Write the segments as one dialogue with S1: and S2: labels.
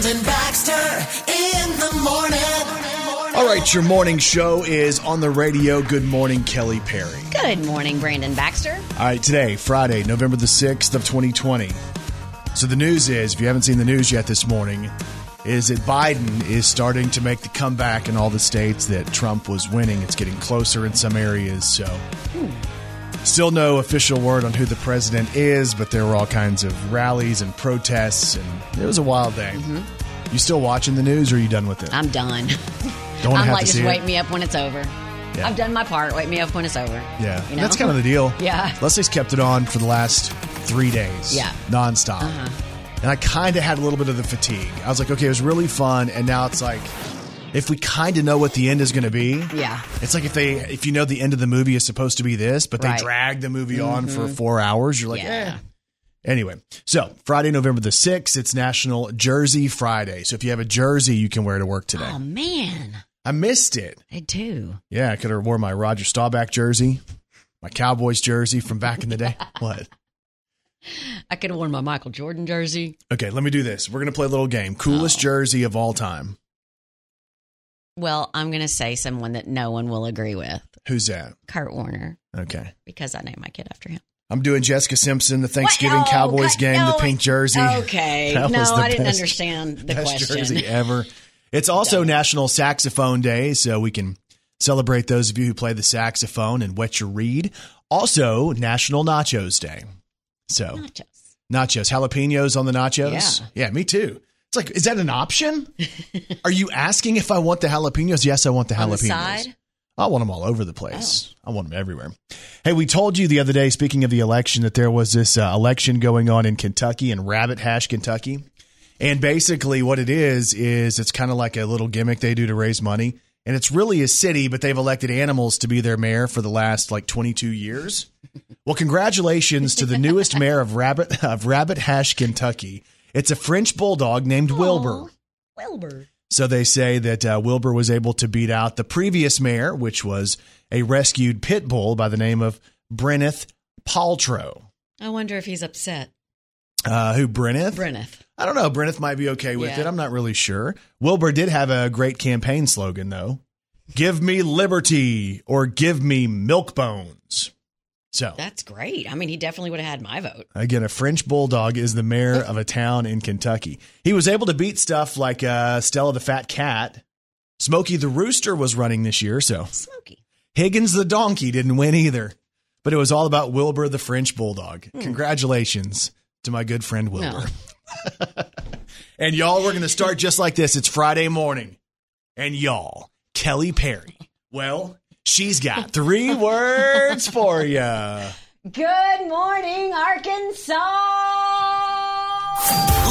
S1: Brandon Baxter in the morning.
S2: All right, your morning show is on the radio. Good morning, Kelly Perry.
S3: Good morning, Brandon Baxter.
S2: All right, today, Friday, November the 6th of 2020. So the news is, if you haven't seen the news yet this morning, is that Biden is starting to make the comeback in all the states that Trump was winning. It's getting closer in some areas, so hmm. Still no official word on who the president is, but there were all kinds of rallies and protests, and it was a wild day. You still watching the news, or are you done with it?
S3: I'm done.
S2: Don't
S3: I'm
S2: have
S3: like, just wake
S2: it?
S3: me up when it's over.
S2: Yeah.
S3: I've done my part. Wake me up when it's over.
S2: Yeah,
S3: You know?
S2: that's kind of the deal.
S3: Yeah.
S2: Leslie's kept it on for the last three days.
S3: Yeah. Uh-huh.
S2: nonstop. And I kind of had a little bit of the fatigue. I was like, okay, it was really fun, and now it's like, if we kind of know what the end is going to be,
S3: Yeah.
S2: it's like if they, if you know the end of the movie is supposed to be this, but they
S3: Right. Mm-hmm.
S2: drag the movie on for four hours, you're like,
S3: Yeah.
S2: eh. Anyway, so Friday, November the 6th, it's National Jersey Friday. So if you have a jersey, you can wear to work today.
S3: Oh man,
S2: I missed it.
S3: I do.
S2: Yeah, I could have worn my Roger Staubach jersey, my Cowboys jersey from back in the day. what?
S3: I could have worn my Michael Jordan jersey.
S2: Okay, let me do this. We're gonna play a little game. Coolest
S3: Oh.
S2: jersey of all time.
S3: Well, I'm going to say someone that no one will agree with.
S2: Who's that?
S3: Kurt Warner,
S2: Okay.
S3: because I named my kid after him.
S2: I'm doing Jessica Simpson, the Thanksgiving?
S3: Oh,
S2: Cowboys
S3: God,
S2: game,
S3: no,
S2: the pink jersey.
S3: Okay.
S2: That
S3: no, I didn't
S2: best-
S3: understand the
S2: Best
S3: question.
S2: jersey ever. It's also National Saxophone Day, so we can celebrate those of you who play the saxophone and wet your reed. Also, National Nachos Day. So
S3: Nachos.
S2: nachos, jalapenos on the nachos.
S3: Yeah.
S2: yeah, me too. It's like, is that an option? Are you asking if I want the jalapenos? Yes, I want the jalapenos.
S3: On the side?
S2: I want them all over the place.
S3: Oh.
S2: I want them everywhere. Hey, we told you the other day, speaking of the election, that there was this uh, election going on in Kentucky, in Rabbit Hash, Kentucky. And basically, what it is, is it's kind of like a little gimmick they do to raise money. And it's really a city, but they've elected animals to be their mayor for the last like 22 years. Well, congratulations to the newest mayor of Rabbit, of Rabbit Hash, Kentucky. It's a French bulldog named Wilbur.
S3: Wilbur.
S2: So they say that uh, Wilbur was able to beat out the previous mayor, which was a rescued pit bull by the name of Brynneth Pawltro.
S3: I wonder if he's upset.
S2: Uh, who Brynneth?
S3: Brynneth.
S2: I don't know. Brynneth might be okay with
S3: Yeah.
S2: it. I'm not really sure. Wilbur did have a great campaign slogan though: "Give me liberty or give me milk bones." So
S3: That's great. I mean, he definitely would have had my vote.
S2: Again, a French bulldog is the mayor of a town in Kentucky. He was able to beat stuff like uh, Stella the Fat Cat. Smokey the Rooster was running this year, so
S3: Smoky.
S2: Higgins the Donkey didn't win either. But it was all about Wilbur the French bulldog. Congratulations to my good friend Wilbur.
S3: No.
S2: And y'all, we're going to start just like this. It's Friday morning. And y'all, Kelly Perry, well, she's got three words for you.
S3: Good morning, Arkansas.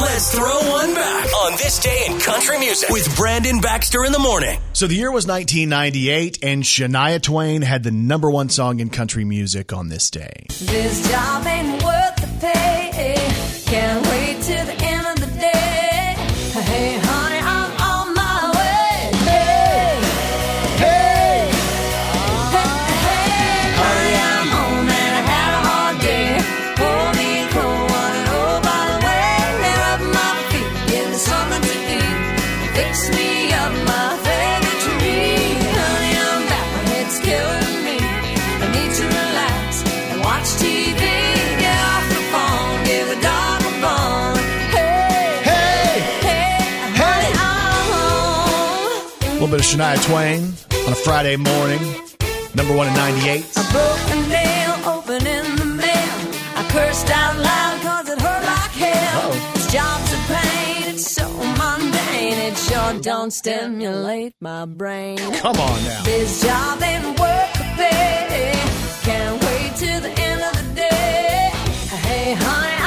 S4: Let's throw one back on this day in country music with Brandon Baxter in the morning.
S2: So the year was 1998, and Shania Twain had the number one song in country music on this day.
S5: This job ain't
S2: Shania Twain on a Friday morning, number one in 98.
S5: I broke a nail open in the mail. I cursed out loud cause it hurt like hell.
S2: Uh-oh.
S5: This job's a pain, it's so mundane. It sure don't stimulate my brain.
S2: Come on now.
S5: This job ain't worth the pay. Can't wait till the end of the day. Hey, honey,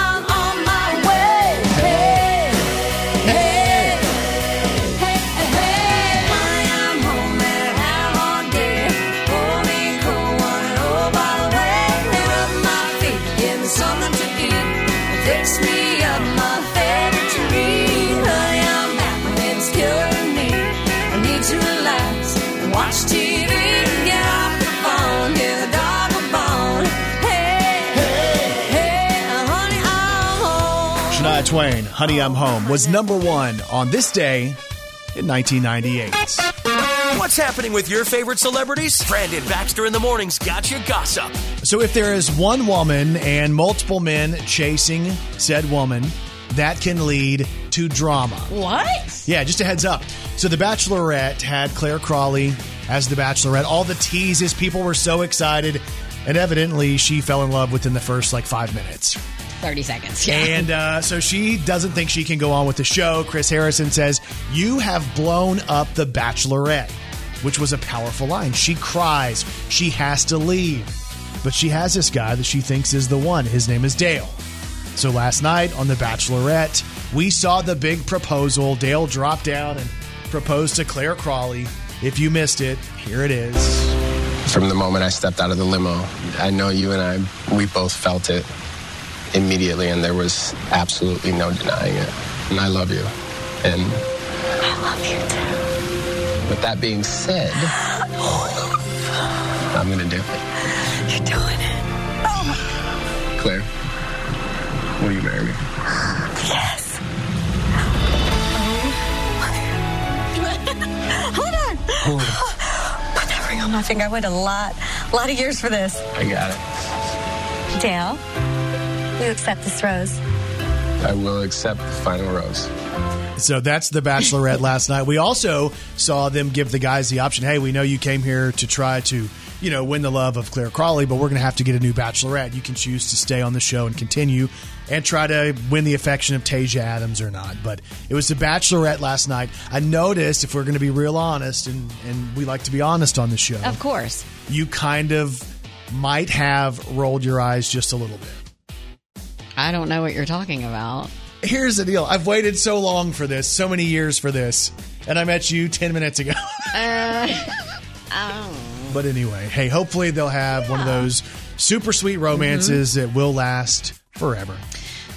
S2: Twain, Honey, I'm Home, was number one on this day in 1998.
S4: What's happening with your favorite celebrities? Brandon Baxter in the morning's got you gossip.
S2: So, if there is one woman and multiple men chasing said woman, that can lead to drama.
S3: What?
S2: Yeah, just a heads up. So, The Bachelorette had Clare Crawley as the Bachelorette. All the teases, people were so excited. And evidently, she fell in love within the first like five minutes.
S3: 30 seconds. Yeah.
S2: And uh, so she doesn't think she can go on with the show. Chris Harrison says, You have blown up the Bachelorette, which was a powerful line. She cries. She has to leave. But she has this guy that she thinks is the one. His name is Dale. So last night on The Bachelorette, we saw the big proposal. Dale dropped down and proposed to Clare Crawley. If you missed it, here it is.
S6: From the moment I stepped out of the limo, I know you and I, we both felt it immediately, and there was absolutely no denying it. And I love you. And
S5: I love you too.
S6: with that being said, I'm to do it.
S5: You're doing it.
S6: Oh. Clare, will you marry me?
S5: Yes. Oh, Hold on. Put that ring on my finger. I waited a lot, a lot of years for this.
S6: I got it.
S5: Dale, you accept this rose?
S6: I will accept the final rose.
S2: So that's the Bachelorette last night. We also saw them give the guys the option. Hey, we know you came here to try to, you know, win the love of Clare Crawley, but we're going to have to get a new Bachelorette. You can choose to stay on the show and continue and try to win the affection of Tayshia Adams or not. But it was the Bachelorette last night. I noticed, if we're going to be real honest, and, and we like to be honest on the show,
S3: Of course.
S2: you kind of might have rolled your eyes just a little bit.
S3: I don't know what you're talking about.
S2: Here's the deal. I've waited so long for this, so many years for this, and I met you 10 minutes ago. Uh, oh. But anyway, hey, hopefully they'll have one of those super sweet romances mm-hmm. that will last forever.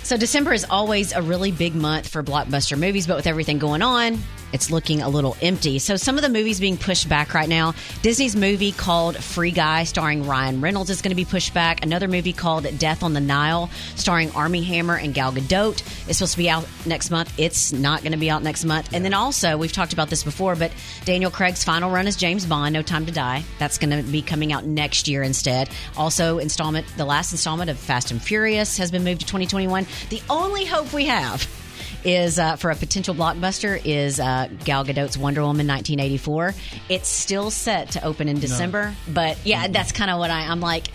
S3: So December is always a really big month for blockbuster movies, but with everything going on, it's looking a little empty. So some of the movies being pushed back right now. Disney's movie called Free Guy, starring Ryan Reynolds, is going to be pushed back. Another movie called Death on the Nile, starring Armie Hammer and Gal Gadot, is supposed to be out next month. It's not going to be out next month. And then also, we've talked about this before, but Daniel Craig's final run as James Bond, No Time to Die, that's going to be coming out next year instead. Also, installment, the last installment of Fast and Furious has been moved to 2021. The only hope we have is uh, for a potential blockbuster is uh, Gal Gadot's Wonder Woman 1984. It's still set to open in December, but yeah, that's kind of what I, I'm like.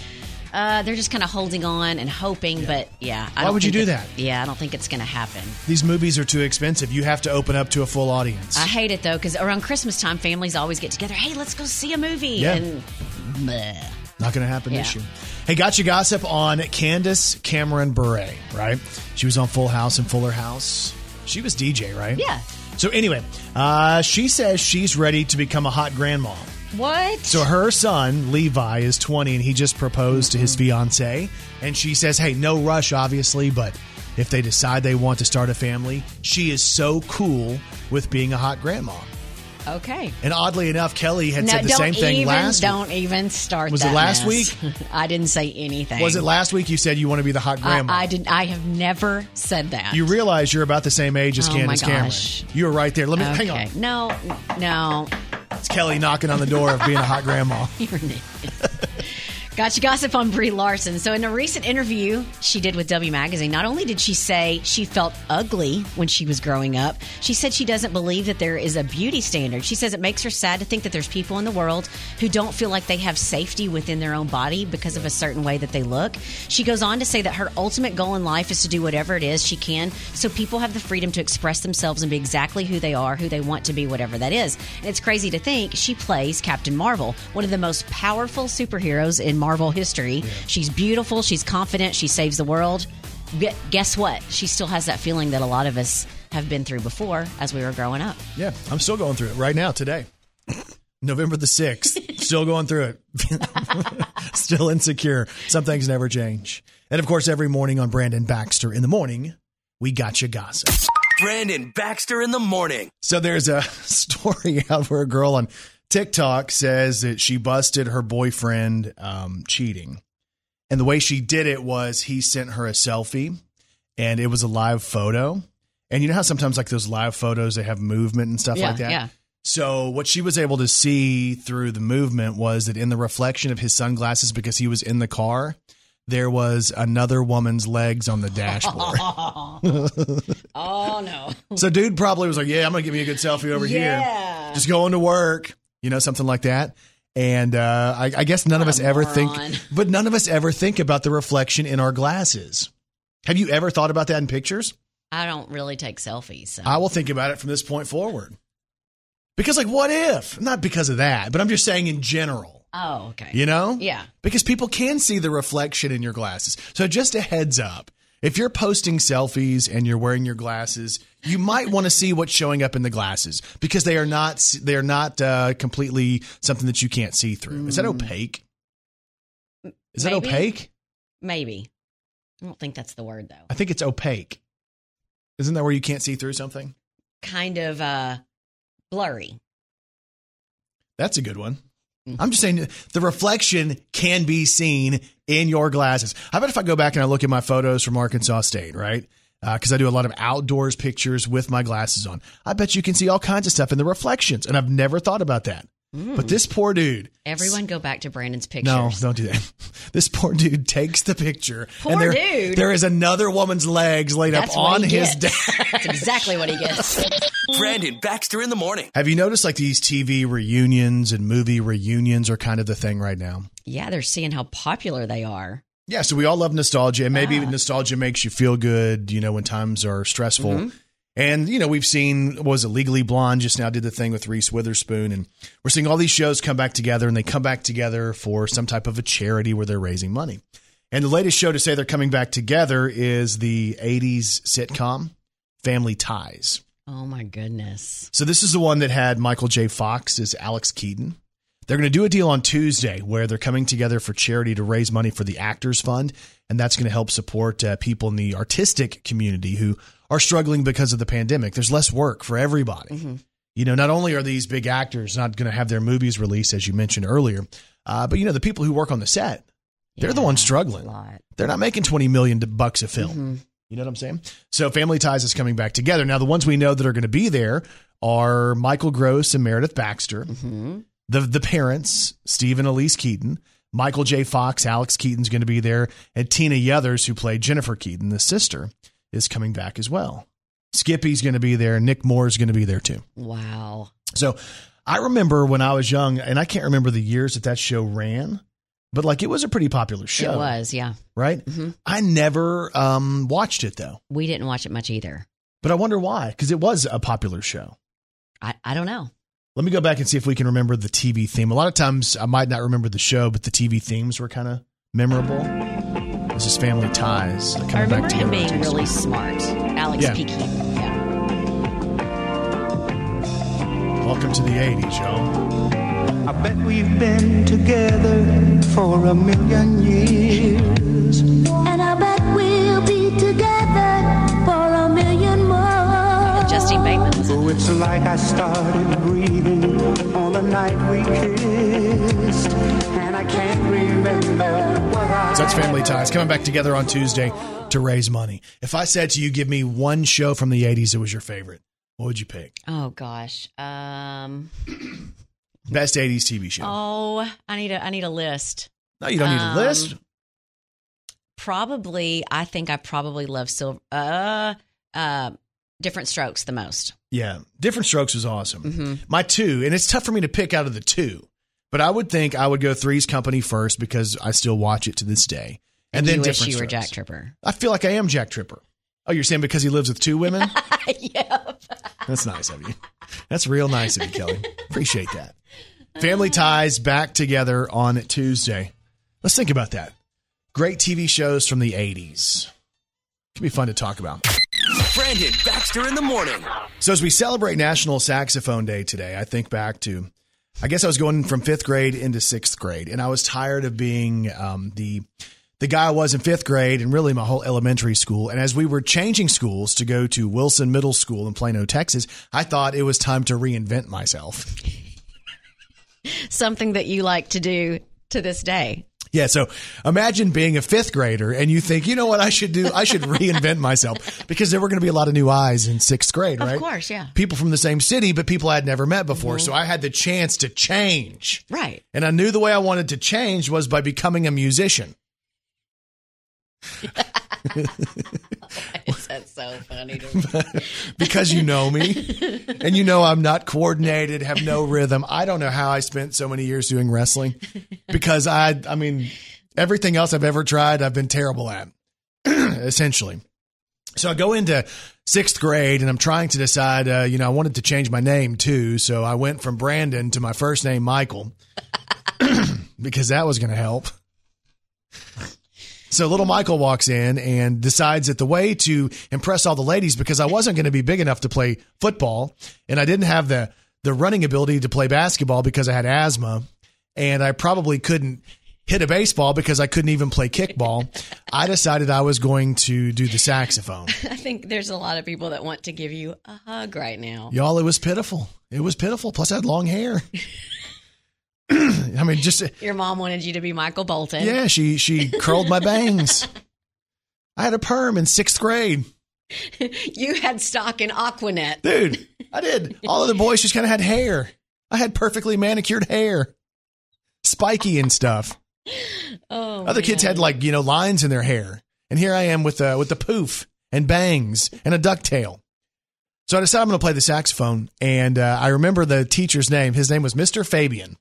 S3: Uh, they're just kind of holding on and hoping, but yeah. I
S2: Why would you do that?
S3: Yeah, I don't think it's going to happen.
S2: These movies are too expensive. You have to open up to a full audience.
S3: I hate it though because around Christmas time, families always get together. Hey, let's go see a movie.
S2: Yeah.
S3: And bleh.
S2: Not going to happen this year. Hey, gotcha gossip on Candace Cameron Bure, right? She was on Full House and Fuller House. She was DJ, right?
S3: yeah.
S2: So anyway, uh, she says she's ready to become a hot grandma.
S3: What?
S2: So her son Levi is 20 and he just proposed to his fiance and she says, "Hey, no rush obviously, but if they decide they want to start a family, she is so cool with being a hot grandma."
S3: Okay.
S2: And oddly enough, Kelly had
S3: No,
S2: said the same thing
S3: even,
S2: last.
S3: Don't even start.
S2: Was it last
S3: mess. I didn't say anything.
S2: Was it last week you said you want to be the hot grandma?
S3: I didn't. I have never said that.
S2: You realize you're about the same age as
S3: Oh,
S2: Candace
S3: my
S2: Cameron. You were right there. Let me
S3: okay.
S2: hang on.
S3: No, no.
S2: It's Kelly knocking on the door of being a hot grandma.
S3: Gotcha gossip on Brie Larson. So, in a recent interview she did with W Magazine, not only did she say she felt ugly when she was growing up, she said she doesn't believe that there is a beauty standard. She says it makes her sad to think that there's people in the world who don't feel like they have safety within their own body because of a certain way that they look. She goes on to say that her ultimate goal in life is to do whatever it is she can so people have the freedom to express themselves and be exactly who they are, who they want to be, whatever that is. And it's crazy to think she plays Captain Marvel, one of the most powerful superheroes in Marvel history. She's beautiful, she's confident, she saves the world. Guess what? She still has that feeling that a lot of us have been through before as we were growing up.
S2: Yeah, I'm still going through it right now today. November the 6th. Still going through it. still insecure. Some things never change. And of course, every morning on Brandon Baxter in the morning, we got you gossip.
S4: Brandon Baxter in the morning.
S2: So there's a story out where a girl on TikTok says that she busted her boyfriend um, cheating. And the way she did it was he sent her a selfie and it was a live photo. And you know how sometimes like those live photos they have movement and stuff
S3: Yeah,
S2: like that.
S3: yeah.
S2: So what she was able to see through the movement was that in the reflection of his sunglasses, because he was in the car, there was another woman's legs on the dashboard.
S3: Oh no.
S2: so dude probably was like, "Yeah, I'm gonna give me a good selfie over
S3: Yeah.
S2: here, just going to work, you know, something like that." And uh, I, I guess none of us ever think, but none of us ever think about the reflection in our glasses. Have you ever thought about that in pictures?
S3: I don't really take selfies. So.
S2: I will think about it from this point forward. Because, like, what if? Not because of that, but I'm just saying in general.
S3: oh, okay.
S2: You know?
S3: Yeah.
S2: Because people can see the reflection in your glasses. So just a heads up. If you're posting selfies and you're wearing your glasses, you might want to see what's showing up in the glasses because they are not they are not uh, completely something that you can't see through. Is that opaque? Is that
S3: Maybe.
S2: opaque?
S3: Maybe. I don't think that's the word though.
S2: I think it's opaque. Isn't that where you can't see through something?
S3: Kind of uh blurry.
S2: That's a good one. I'm just saying the reflection can be seen in your glasses. I bet if I go back and I look at my photos from Arkansas State, right? Uh, because I do a lot of outdoors pictures with my glasses on. I bet you can see all kinds of stuff in the reflections, and I've never thought about that. But this poor dude.
S3: Everyone go back to Brandon's picture.
S2: No, don't do that. This poor dude takes the picture,
S3: Poor
S2: and there,
S3: dude.
S2: there is another woman's legs laid
S3: That's
S2: up on his desk.
S3: That's exactly what he gets.
S4: Brandon Baxter in the morning.
S2: Have you noticed like these TV reunions and movie reunions are kind of the thing right now?
S3: yeah, they're seeing how popular they are.
S2: Yeah, so we all love nostalgia, and maybe
S3: Ah.
S2: nostalgia makes you feel good, you know, when times are stressful.
S3: Mm-hmm.
S2: And you know, we've seen was it Legally Blonde just now did the thing with Reese Witherspoon, and we're seeing all these shows come back together, and they come back together for some type of a charity where they're raising money. And the latest show to say they're coming back together is the '80s sitcom Family Ties.
S3: Oh my goodness.
S2: So this is the one that had Michael J. Fox as Alex Keaton. They're going to do a deal on Tuesday where they're coming together for charity to raise money for the Actors Fund, and that's going to help support uh, people in the artistic community who are struggling because of the pandemic. There's less work for everybody. You know, not only are these big actors not going to have their movies released, as you mentioned earlier, uh, but you know the people who work on the set, they're the ones struggling. They're not making 20 million bucks a film. You know what I'm saying? So Family Ties is coming back together. Now, the ones we know that are going to be there are Michael Gross and Meredith Baxter, the, the parents, Steve and Elise Keaton, Michael J. Fox, Alex Keaton's going to be there, and Tina Yothers, who played Jennifer Keaton, the sister, is coming back as well. Skippy's going to be there. Nick Moore's going to be there too.
S3: Wow.
S2: So I remember when I was young, and I can't remember the years that that show ran, but like it was a pretty popular show
S3: It was, yeah.
S2: right? I never um, watched it though,
S3: We didn't watch it much either.
S2: but I wonder why because it was a popular show.
S3: I, I don't know.
S2: Let me go back and see if we can remember the TV theme. A lot of times I might not remember the show, but the TV themes were kind of memorable. This is Family Ties. coming
S3: I remember
S2: back
S3: him being
S2: Tuesday.
S3: really smart. Alex
S2: Yeah.
S3: P. Keaton. Yeah.
S2: Welcome to the '80s, y'all.
S7: I bet we've been together for a million years.
S5: And I bet we'll be together for a million more.
S3: Justine Bateman was in
S7: Oh, it's like I started breathing on the night we kissed. And I can't remember what I.
S2: So that's Family Ties coming back together on Tuesday to raise money. If I said to you, give me one show from the '80s that was your favorite, what would you pick?
S3: Oh gosh. Um.
S2: Best '80s TV show?
S3: Oh, I need a I need a list.
S2: no, you don't need a
S3: um,
S2: list.
S3: Probably, I think I probably love Silver. Uh, uh, different strokes the most.
S2: Yeah, Different Strokes was awesome.
S3: Mm-hmm.
S2: My two, and it's tough for me to pick out of the two, but I would think I would go Three's Company first because I still watch it to this day, and, then
S3: you wish you were
S2: Strokes.
S3: Jack Tripper.
S2: I feel like I am Jack Tripper. Oh, you're saying because he lives with two women?
S3: yeah.
S2: That's nice of you. That's real nice of you, Kelly. Appreciate that. Family uh. Ties back together on Tuesday. Let's think about that. Great TV shows from the 80s. Could be fun to talk about.
S4: Brandon Baxter in the morning.
S2: So as we celebrate National Saxophone Day today, I think back to, I guess I was going from fifth grade into sixth grade, and I was tired of being um, the the guy I was in fifth grade and really my whole elementary school. And as we were changing schools to go to Wilson Middle School in Plano, Texas, I thought it was time to reinvent myself.
S3: Something that you like to do to this day.
S2: Yeah, so imagine being a fifth grader and you think, you know what I should do? I should reinvent myself because there were going to be a lot of new eyes in sixth grade, right?
S3: Of course, yeah.
S2: People from the same city, but people I'd never met before. Mm-hmm. So I had the chance to change.
S3: Right.
S2: And I knew the way I wanted to change was by becoming a musician.
S3: That's so funny
S2: because you know me and you know I'm not coordinated, have no rhythm. I don't know how I spent so many years doing wrestling because I, I mean, everything else I've ever tried, I've been terrible at, essentially. So I go into sixth grade and I'm trying to decide, uh, you know, I wanted to change my name too. So I went from Brandon to my first name, Michael, because that was going to help. So little Michael walks in and decides that the way to impress all the ladies, because I wasn't going to be big enough to play football and I didn't have the, the running ability to play basketball because I had asthma and I probably couldn't hit a baseball because I couldn't even play kickball. I decided I was going to do the saxophone.
S3: I think there's a lot of people that want to give you a hug right now.
S2: Y'all, it was pitiful. It was pitiful. Plus I had long hair. I mean, just
S3: Your mom wanted you to be Michael Bolton.
S2: Yeah, she she curled my bangs. I had a perm in sixth grade,
S3: You had stock in Aquanet.
S2: dude. I did. All of the boys just kind of had hair. I had perfectly manicured hair, spiky and stuff.
S3: Oh,
S2: Other kids had like you know lines in their hair, and here I am with uh, with the poof and bangs and a ducktail. So I decided I'm going to play the saxophone, and uh, I remember the teacher's name. His name was Mr. Fabian.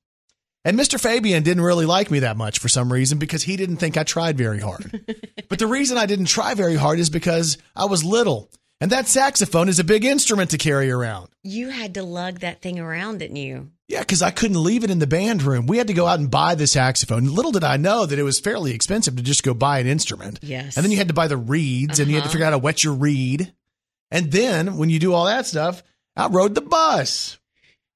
S2: And Mr. Fabian didn't really like me that much for some reason because he didn't think I tried very hard. but the reason I didn't try very hard is because I was little. And that saxophone is a big instrument to carry around.
S3: You had to lug that thing around, didn't you?
S2: Yeah, because I couldn't leave it in the band room. We had to go out and buy the saxophone. Little did I know that it was fairly expensive to just go buy an instrument.
S3: Yes.
S2: And then you had to buy the reeds and you had to uh-huh. figure out how to wet your reed. And then when you do all that stuff, I rode the bus.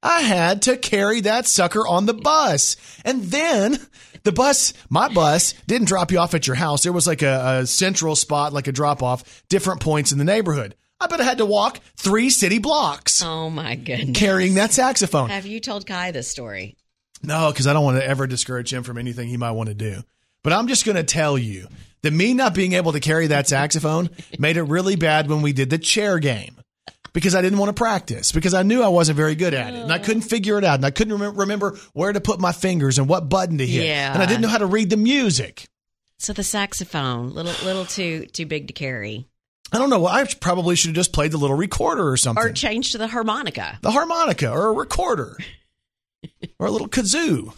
S2: I had to carry that sucker on the bus. And then the bus, my bus, didn't drop you off at your house. There was like a, a central spot, like a drop off, different points in the neighborhood. I bet I had to walk three city blocks
S3: Oh my goodness.
S2: carrying that saxophone.
S3: Have you told Kai this story?
S2: No, because I don't want to ever discourage him from anything he might want to do. But I'm just going to tell you that me not being able to carry that saxophone made it really bad when we did the chair game because I didn't want to practice because I knew I wasn't very good at it and I oh. couldn't figure it out and I couldn't remem- remember where to put my fingers and what button to hit.
S3: Yeah.
S2: And I didn't know how to read the music.
S3: So the saxophone, little little too too big to carry,
S2: I don't know. I probably should have just played the little recorder or something.
S3: or changed to the harmonica.
S2: the harmonica or a recorder or a little kazoo.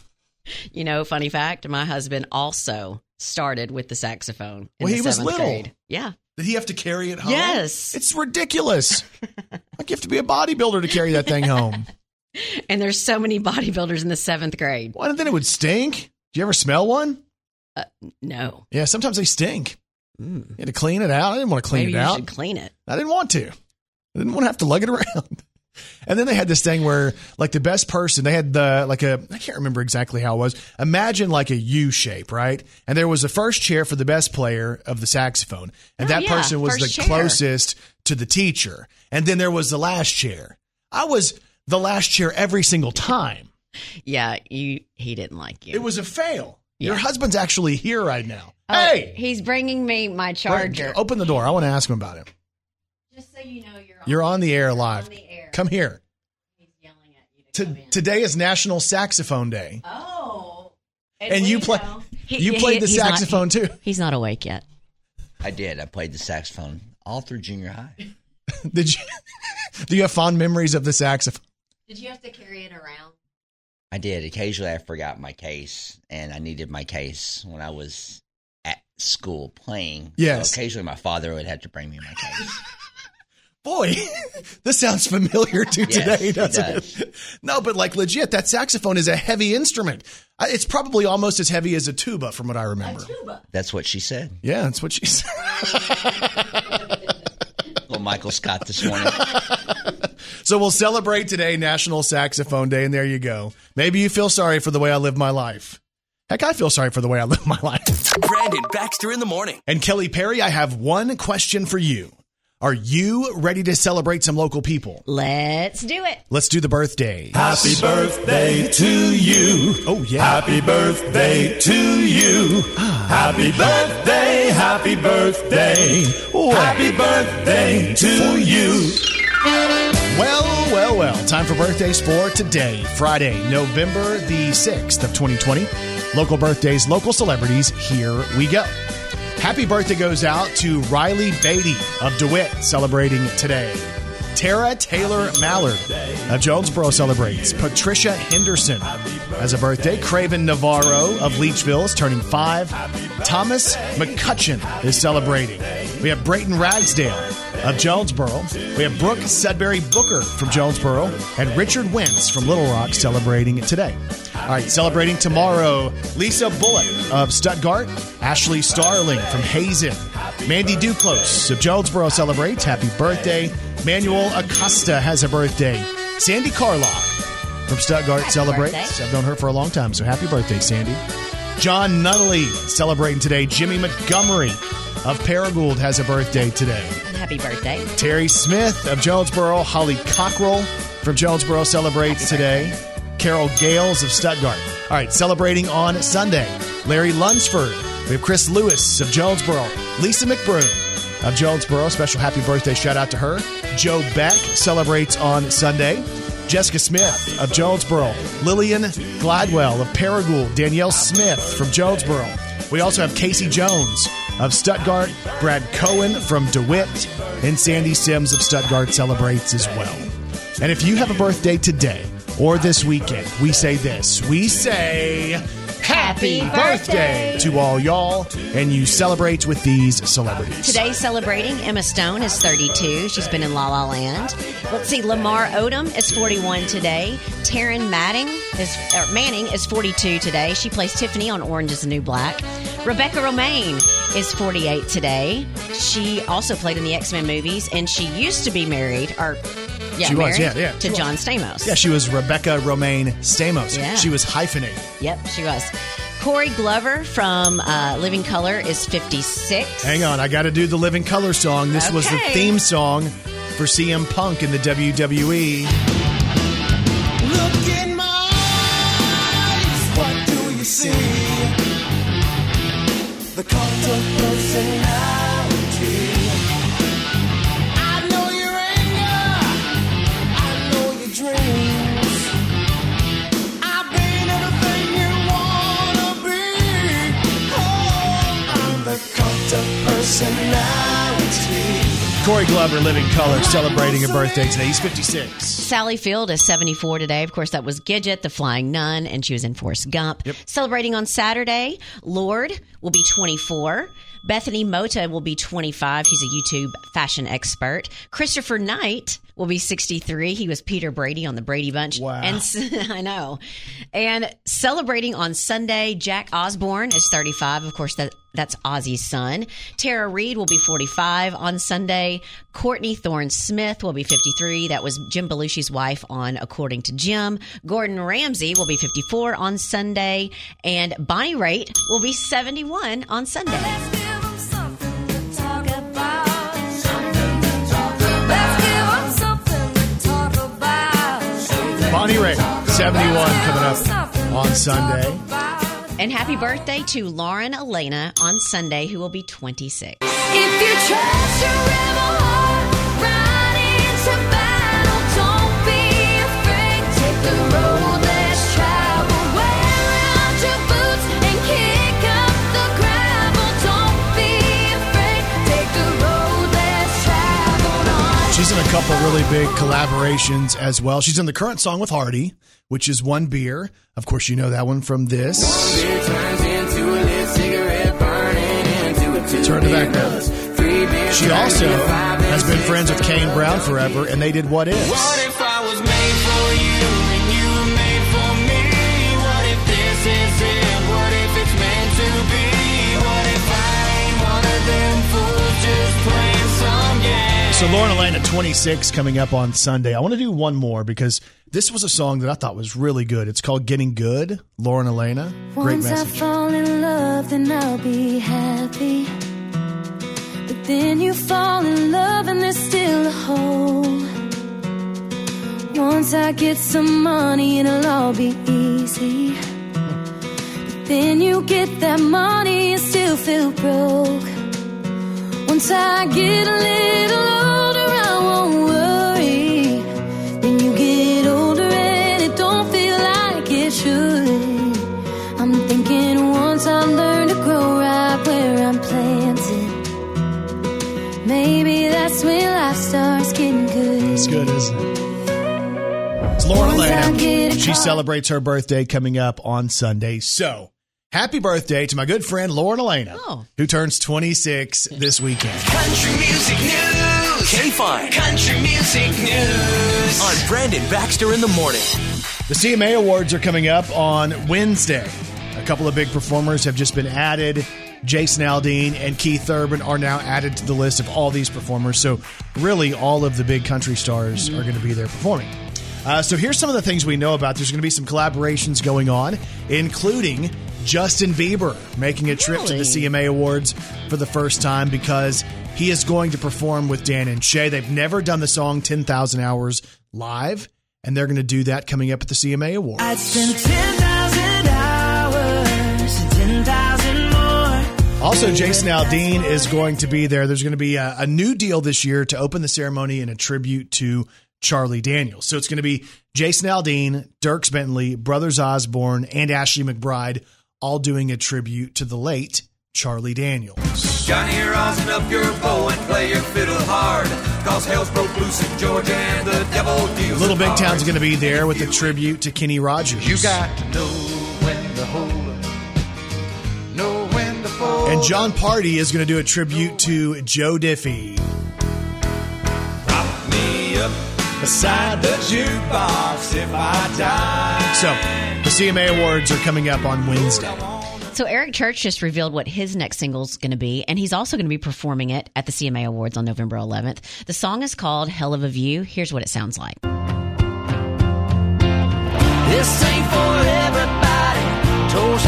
S3: You know, funny fact: my husband also started with the saxophone. In
S2: Well, he was little.
S3: Grade. Yeah,
S2: Did he have to carry it home?
S3: Yes.
S2: It's ridiculous. like you have to be a bodybuilder to carry that thing home.
S3: and there's so many bodybuilders in the seventh grade.
S2: Why then it would stink? Do you ever smell one?
S3: Uh, no,
S2: Yeah, sometimes they stink. Mm. You had to clean it out. I didn't want to clean
S3: maybe
S2: it
S3: you
S2: out.
S3: should clean it.
S2: I didn't want to. I didn't want to have to lug it around. And then they had this thing where, like, the best person, they had the, like, a, I can't remember exactly how it was. Imagine like a U shape, right? And there was a first chair for the best player of the saxophone. And
S3: Oh,
S2: that
S3: yeah,
S2: person was the
S3: chair.
S2: closest to the teacher. And then there was the last chair. I was the last chair every single time.
S3: Yeah, you. He didn't like you.
S2: It was a fail. Your husband's actually here right now.
S3: Oh,
S2: hey,
S3: he's bringing me my charger.
S2: open the door. I want to ask him about it.
S3: Just so you know, you're on,
S2: You're on the air live.
S3: the air.
S2: Come here.
S3: He's yelling at you to
S2: T-
S3: come in.
S2: today is National Saxophone Day,
S3: Oh,
S2: and you play.
S3: know.
S2: You
S3: He-
S2: played the
S3: he's not-
S2: saxophone too.
S3: He's not awake yet.
S8: I did. I played the saxophone all through junior high.
S2: Did you? Do you have fond memories of the saxophone?
S3: Did you have to carry it around?
S8: I did. Occasionally, I forgot my case, and I needed my case when I was at school playing.
S2: Yes.
S8: So occasionally, my father would have to bring me my case.
S2: Boy, this sounds familiar to
S8: Yes,
S2: today, doesn't
S8: does.
S2: it? No, but like legit, that saxophone is a heavy instrument. It's probably almost as heavy as a tuba, from what I remember.
S8: That's what she said.
S2: Yeah, that's what she said.
S8: Well, Michael Scott this morning.
S2: So we'll celebrate today National Saxophone Day, and there you go. Maybe you feel sorry for the way I live my life. Heck, I feel sorry for the way I live my life.
S4: Brandon Baxter in the morning.
S2: And Kelly Perry, I have one question for you. Are you ready to celebrate some local people?
S3: Let's do it.
S2: Let's do the birthday.
S9: Happy birthday to you.
S2: Oh, yeah.
S9: Happy birthday to you. Ah. Happy birthday, happy birthday. Happy birthday to you.
S2: Well, well, well. Time for birthdays for today, Friday, November the 6th of 2020. Local birthdays, local celebrities. Here we go. Happy birthday goes out to Riley Beatty of DeWitt, celebrating today. Tara Taylor Mallard of Jonesboro celebrates. Patricia Henderson has a birthday. Craven Navarro of Leachville is turning five. Thomas McCutcheon is celebrating. We have Brayton Ragsdale of Jonesboro. We have Brooke Sudbury Booker from Jonesboro and Richard Wentz from Little Rock celebrating it today. All right, celebrating tomorrow, Lisa Bullock of Stuttgart, Ashley Starling from Hazen, Mandy Duclos of Jonesboro celebrates. Happy birthday. Manuel Acosta has a birthday. Sandy Carlock from Stuttgart celebrates.
S3: birthday.
S2: I've known her for a long time, so happy birthday, Sandy. John Nunnally celebrating today. Jimmy Montgomery of Paragould has a birthday today.
S3: Happy birthday.
S2: Terry Smith of Jonesboro, Holly Cockrell from Jonesboro celebrates today. Carol Gales of Stuttgart. All right, celebrating on Sunday. Larry Lunsford. We have Chris Lewis of Jonesboro. Lisa McBroom of Jonesboro. Special happy birthday shout out to her. Joe Beck celebrates on Sunday. Jessica Smith of Jonesboro. Lillian Gladwell of Paragould. Danielle Smith from Jonesboro. We also have Casey Jones of Stuttgart. Brad Cohen from DeWitt. And Sandy Sims of Stuttgart celebrates as well. And if you have a birthday today or this weekend, we say this. We say happy birthday to all y'all, and you celebrate with these celebrities.
S3: Today celebrating Emma Stone is 32. She's been in La La Land. Let's see, Lamar Odom is 41 today. Taryn Manning is er, Manning is 42 today. She plays Tiffany on Orange Is the New Black. Rebecca Romijn is 48 today. She also played in the X Men movies, and she used to be married, or yeah,
S2: She was, yeah, yeah,
S3: to
S2: she was.
S3: John Stamos.
S2: Yeah, she was Rebecca Romijn Stamos.
S3: Yeah.
S2: She was hyphenated.
S3: Yep, she was. Corey Glover from uh, Living Colour is 56.
S2: Hang on, I got to do the Living Colour song. This was the theme song for CM Punk in the. WWE.
S1: Look in my eyes, what do you see? The cult of personality.
S2: Corey Glover, Living Colour, celebrating her birthday today. He's 56.
S3: Sally Field is 74 today. Of course, that was Gidget, the flying nun, and she was in Forrest Gump. Celebrating on Saturday, Lorde will be 24. Bethany Mota will be 25. He's a YouTube fashion expert. Christopher Knight will be 63. He was Peter Brady on the Brady Bunch.
S2: Wow.
S3: And I know. And celebrating on Sunday, Jack Osbourne is 35. Of course, that that's Ozzy's son. Tara Reid will be 45 on Sunday. Courtney Thorne Smith will be 53. That was Jim Belushi's wife on According to Jim. Gordon Ramsay will be 54 on Sunday. And Bonnie Raitt will be 71 on Sunday.
S5: Let's give 'em something to talk about. Something to talk about. Let's give 'em something to talk about.
S2: Bonnie Raitt, 71 coming up on Sunday.
S3: And happy birthday to Lauren Alaina on Sunday, who will be 26.
S5: If you trust your rebel
S2: She's in a couple really big collaborations as well. She's in the current song with Hardy, which is One Beer. Of course, you know that one from this. Turn it back up. She also has been friends with Kane Brown forever, and they did What
S9: if
S2: So Lauren Alaina, 26, coming up on Sunday. I want to do one more because this was a song that I thought was really good. It's called Getting Good, Lauren Alaina. Great
S5: Once I fall in love, then I'll be happy. But then you fall in love, and there's still a hole. Once I get some money, it'll all be easy. But then you get that money and still feel broke. Once I get a little older, I won't worry. Then you get older and it don't feel like it should. I'm thinking once I learn to grow right where I'm planted. Maybe that's when life starts getting good.
S2: It's good, isn't it? It's Laura
S5: Once I
S2: Elena.
S5: get a
S2: She celebrates her birthday coming up on Sunday. So, happy birthday to my good friend Lauren Alaina,
S3: Oh.
S2: who turns 26 this weekend.
S4: Country music news. K-Fine. Country music news. On Brandon Baxter in the morning.
S2: The CMA Awards are coming up on Wednesday. A couple of big performers have just been added. Jason Aldean and Keith Urban are now added to the list of all these performers. So, really, all of the big country stars are going to be there performing. Uh, so, here's some of the things we know about. There's going to be some collaborations going on, including Justin Bieber making a trip to the CMA Awards for the first time because he is going to perform with Dan and Shay. They've never done the song 10,000 Hours live, and they're going to do that coming up at the CMA Awards.
S9: I'd spend 10,000 hours, 10,000 more.
S2: Also, Jason Aldean is going to be there. There's going to be a, a new deal this year to open the ceremony in a tribute to Charlie Daniels. So it's going to be Jason Aldean, Dierks Bentley, Brothers Osborne, and Ashley McBryde all doing a tribute to the late Charlie Daniels.
S1: Johnny, rosin up your bow and play your fiddle hard. Cause hell's broke loose in Georgia and the devil deals
S2: Little Big. Town's going to be there with a tribute to Kenny Rogers.
S1: You got to know when to hold 'em, know when to fold.
S2: and Jon Pardi is going to do a tribute to Joe Diffie.
S1: Prop me up beside the jukebox if I die.
S2: So the CMA Awards are coming up on Wednesday.
S3: So Eric Church just revealed what his next single is going to be, and he's also going to be performing it at the CMA Awards on November 11th. The song is called "Hell of a View." Here's what it sounds like.
S9: This ain't for everybody. Toes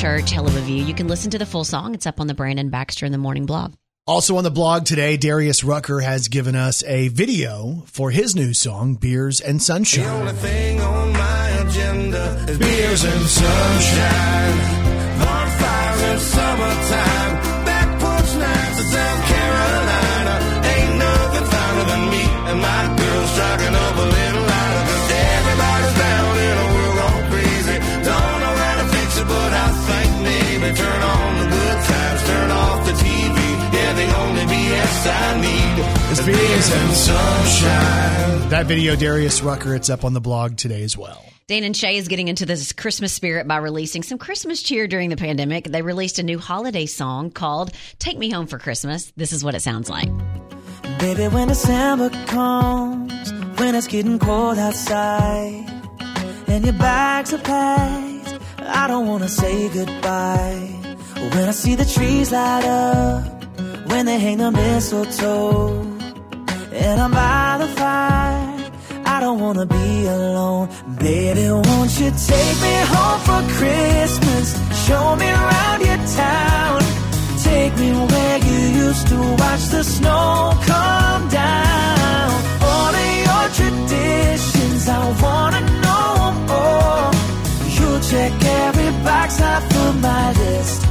S3: Church, "Hell of a View." You can listen to the full song. It's up on the Brandon Baxter in the Morning blog.
S2: Also on the blog today, Darius Rucker has given us a video for his new song, Beers and
S1: The
S2: Sunshine.
S1: only thing on my agenda is beers and sunshine. Bonfires in summertime. Is beers and sunshine.
S2: That video, Darius Rucker, it's up on the blog today as well.
S3: Dane and Shay is getting into this Christmas spirit by releasing some Christmas cheer during the pandemic. They released a new holiday song called "Take Me Home for Christmas." This is what it sounds like.
S9: Baby, when December comes, when it's getting cold outside, and your bags are packed, I don't wanna say goodbye. When I see the trees light up, when they hang the mistletoe, and I'm by the fire, I don't wanna be alone. Baby, won't you take me home for Christmas? Show me around your town. Take me where you used to watch the snow come down. All of your traditions, I wanna know more. You'll check every box off of my list.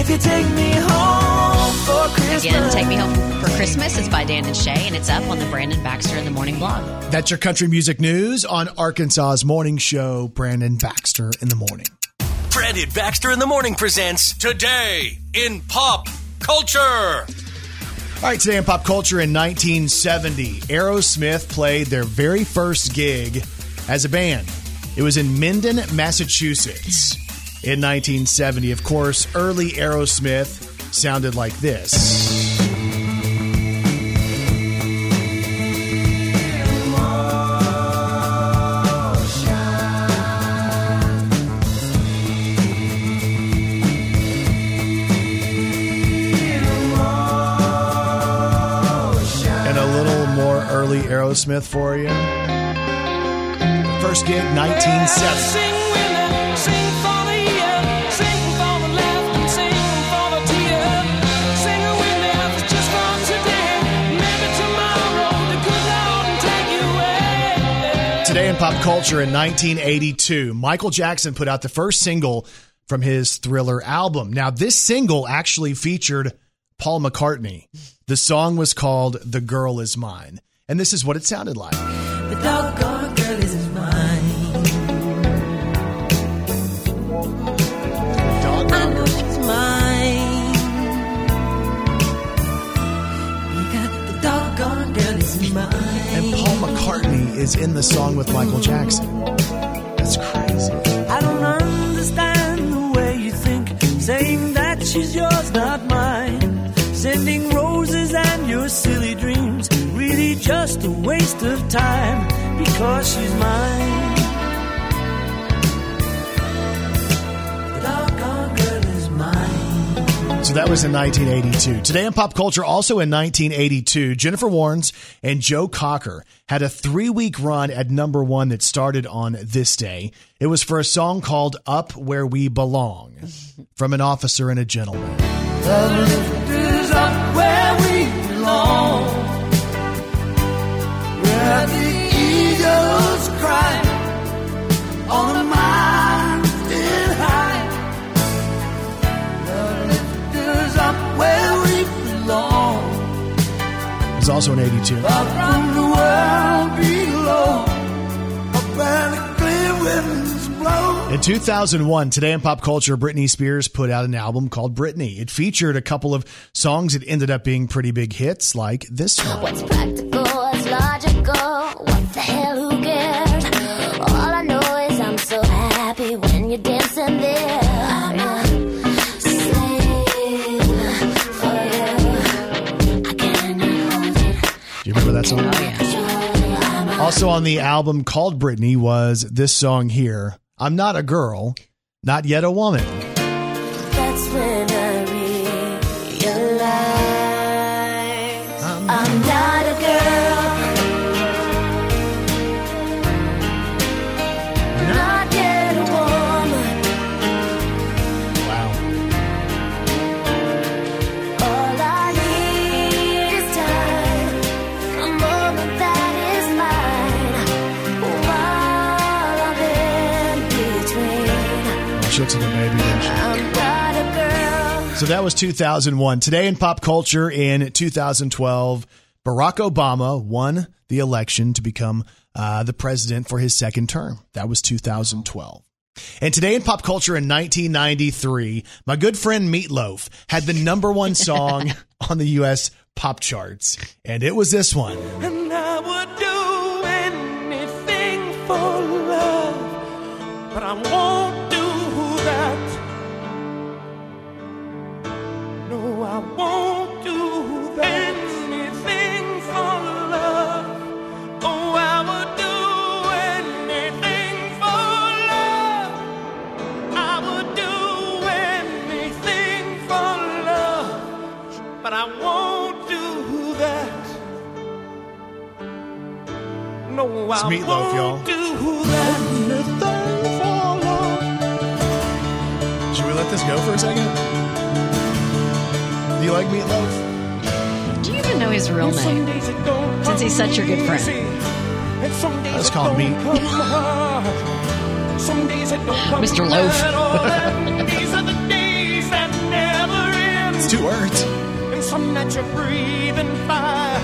S9: If you take me home for Christmas.
S3: Again, "Take Me Home for Christmas." It's by Dan and Shay, and it's up on the Brandon Baxter in the Morning blog.
S2: That's your country music news on Arkansas's morning show, Brandon Baxter in the morning.
S4: Brandon Baxter in the morning presents Today in Pop Culture.
S2: All right, today in pop culture in 1970, Aerosmith played their very first gig as a band. It was in Mendon, Massachusetts in 1970. Of course, early Aerosmith sounded like this. early Aerosmith for you. First gig, 1970.
S9: Today
S2: in pop culture in 1982, Michael Jackson put out the first single from his Thriller album. Now, this single actually featured Paul McCartney. The song was called The Girl Is Mine. And this is what it sounded like.
S9: Is
S2: in the song with Michael Jackson. That's crazy.
S9: I don't understand the way you think, saying that she's yours, not mine. Sending roses and your silly dreams, really just a waste of time because she's mine.
S2: So that was in 1982. Today in pop culture, also in 1982, Jennifer Warnes and Joe Cocker had a three week run at number one that started on this day. It was for a song called Up Where We Belong from an officer and a gentleman.
S9: Clear winds blow.
S2: In 2001, Today in Pop Culture, Britney Spears put out an album called Britney. It featured a couple of songs that ended up being pretty big hits, like this one. Do you remember that song?
S3: Oh, yeah.
S2: Also on the album called Britney was this song here, I'm Not a Girl, Not Yet a Woman. So that was 2001. Today in pop culture in 2012, Barack Obama won the election to become uh, the president for his second term. That was 2012. And today in pop culture in 1993, my good friend Meatloaf had the number one song on the U.S. pop charts. And it was this one.
S9: And I would do anything for love, but I won't all. And These are the days that never end.
S2: It's two words.
S9: And some that you're breathing fire,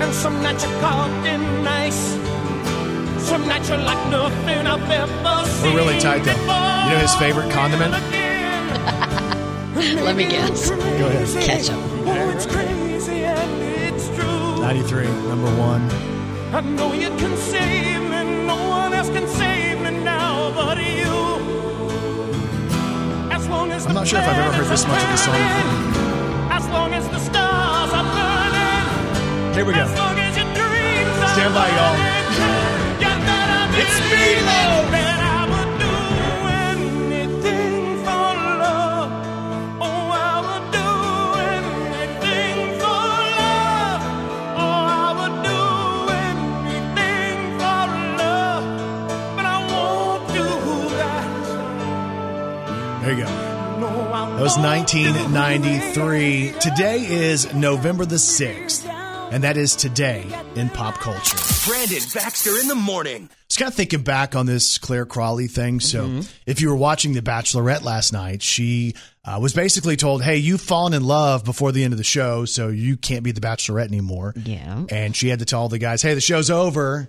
S9: and some that you're caught in ice. Some that you're like nothing I've ever seen.
S2: We're really tight, though. You know his favorite condiment?
S3: Let me guess.
S2: Go ahead.
S3: Ketchup.
S2: 93, number one.
S9: I know you can save me, no one else can save me now but you. As long as
S2: I'm not sure if I've ever heard this much of the song.
S9: As long as the stars are burning.
S2: Here we go.
S9: As long as your dreams are
S2: Stand by, y'all.
S9: burning, you gotta
S2: It's
S9: believe
S2: was 1993. Today is November the 6th, and that is today in pop culture.
S4: Brandon Baxter in the morning.
S2: I was kind of thinking back on this Clare Crawley thing. So, if you were watching The Bachelorette last night, she uh, was basically told, Hey, you've fallen in love before the end of the show, so you can't be The Bachelorette anymore.
S3: Yeah.
S2: And she had to tell all the guys, Hey, the show's over.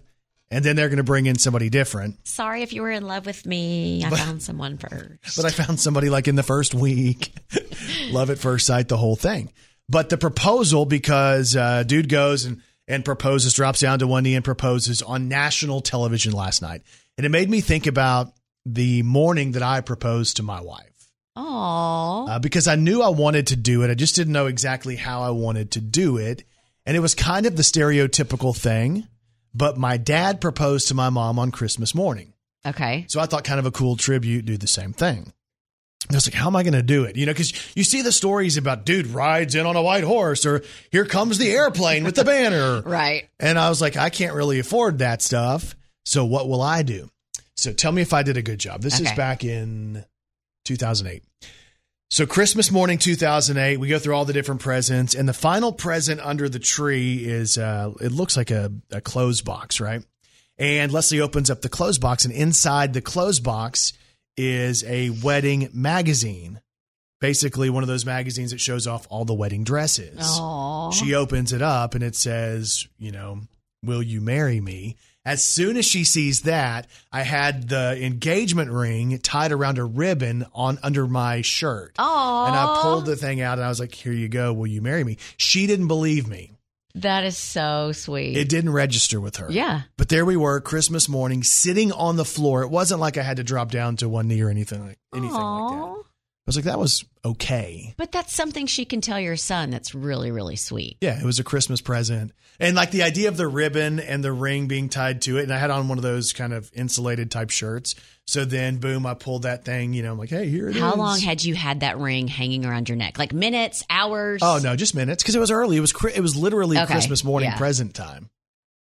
S2: And then they're going to bring in somebody different.
S3: Sorry if you were in love with me. I found someone first.
S2: But I found somebody like in the first week. Love at first sight, the whole thing. But the proposal, because uh, dude goes and, and proposes, drops down to one knee and proposes on national television last night. And it made me think about the morning that I proposed to my wife.
S3: Aww.
S2: Uh, because I knew I wanted to do it. I just didn't know exactly how I wanted to do it. And it was kind of the stereotypical thing. But my dad proposed to my mom on Christmas morning.
S3: Okay.
S2: So I thought kind of a cool tribute, do the same thing. I was like, how am I going to do it? You know, because you see the stories about dude rides in on a white horse or here comes the airplane with the banner.
S3: Right.
S2: And I was like, I can't really afford that stuff. So what will I do? So tell me if I did a good job. This is back in 2008. So Christmas morning 2008, we go through all the different presents and the final present under the tree is uh it looks like a, a clothes box, right? And Leslie opens up the clothes box and inside the clothes box is a wedding magazine. Basically one of those magazines that shows off all the wedding dresses.
S3: Aww.
S2: She opens it up and it says, you know, will you marry me? As soon as she sees that, I had the engagement ring tied around a ribbon on under my shirt.
S3: Aww.
S2: And I pulled the thing out and I was like, here you go. Will you marry me? She didn't believe me.
S3: That is so sweet.
S2: It didn't register with her.
S3: Yeah.
S2: But there we were, Christmas morning, sitting on the floor. It wasn't like I had to drop down to one knee or anything like anything like that. I was like, that was okay.
S3: But that's something she can tell your son that's really, really sweet.
S2: Yeah, it was a Christmas present. And like the idea of the ribbon and the ring being tied to it. And I had on one of those kind of insulated type shirts. So then, boom, I pulled that thing. You know, I'm like, hey, here it is.
S3: How long had you had that ring hanging around your neck? Like minutes, hours?
S2: Oh no, just minutes because it was early. It was it was literally
S3: Okay,
S2: Christmas morning
S3: yeah.
S2: present time.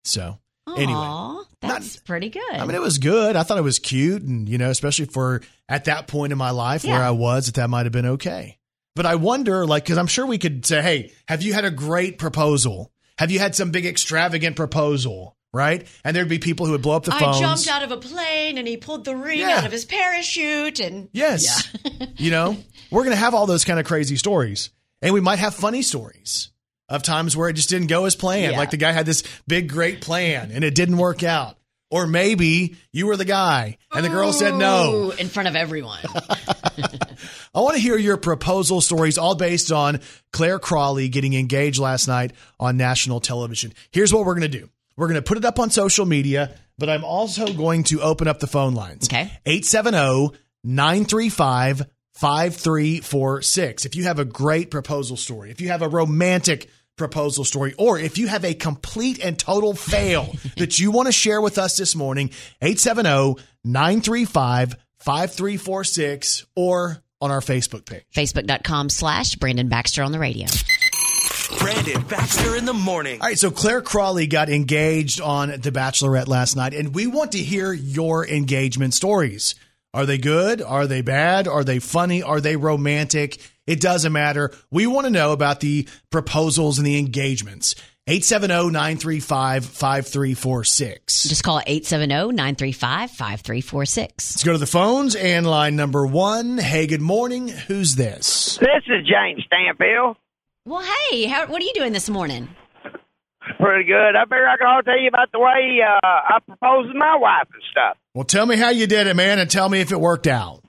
S2: So anyway,
S3: That's pretty good.
S2: I mean, it was good. I thought it was cute, and you know, especially for at that point in my life where I was, that that might have been okay. But I wonder, like, because I'm sure we could say, "Hey, have you had a great proposal? Have you had some big extravagant proposal?" Right? And there'd be people who would blow up the
S3: phone.
S2: I
S3: jumped out of a plane and he pulled the ring
S2: Yeah.
S3: out of his parachute and
S2: Yes. you know, we're going to have all those kind of crazy stories. And we might have funny stories of times where it just didn't go as planned.
S3: Yeah.
S2: Like the guy had this big, great plan and it didn't work out. Or maybe you were the guy and the girl said no.
S3: In front of everyone.
S2: I want to hear your proposal stories, all based on Clare Crawley getting engaged last night on national television. Here's what we're going to do we're going to put it up on social media, but I'm also going to open up the phone lines.
S3: Okay.
S2: 870 935 5346. If you have a great proposal story, if you have a romantic proposal story, or if you have a complete and total fail that you want to share with us this morning, 870 935 5346 or on our Facebook page.
S3: Facebook.com slash Brandon Baxter on the radio.
S4: Brandon Baxter in the morning.
S2: All right, so Clare Crawley got engaged on The Bachelorette last night, and we want to hear your engagement stories. Are they good? Are they bad? Are they funny? Are they romantic? It doesn't matter. We want to know about the proposals and the engagements. 870-935-5346.
S3: Just call 870-935-5346.
S2: Let's go to the phones and line number one. Hey, good morning. Who's this?
S10: This is James Stamphill.
S3: Well, hey, how, what are you doing this morning?
S10: Pretty good. I figure I can all tell you about the way uh, I proposed to my wife and stuff.
S2: Well, tell me how you did it, man, and tell me if it worked out.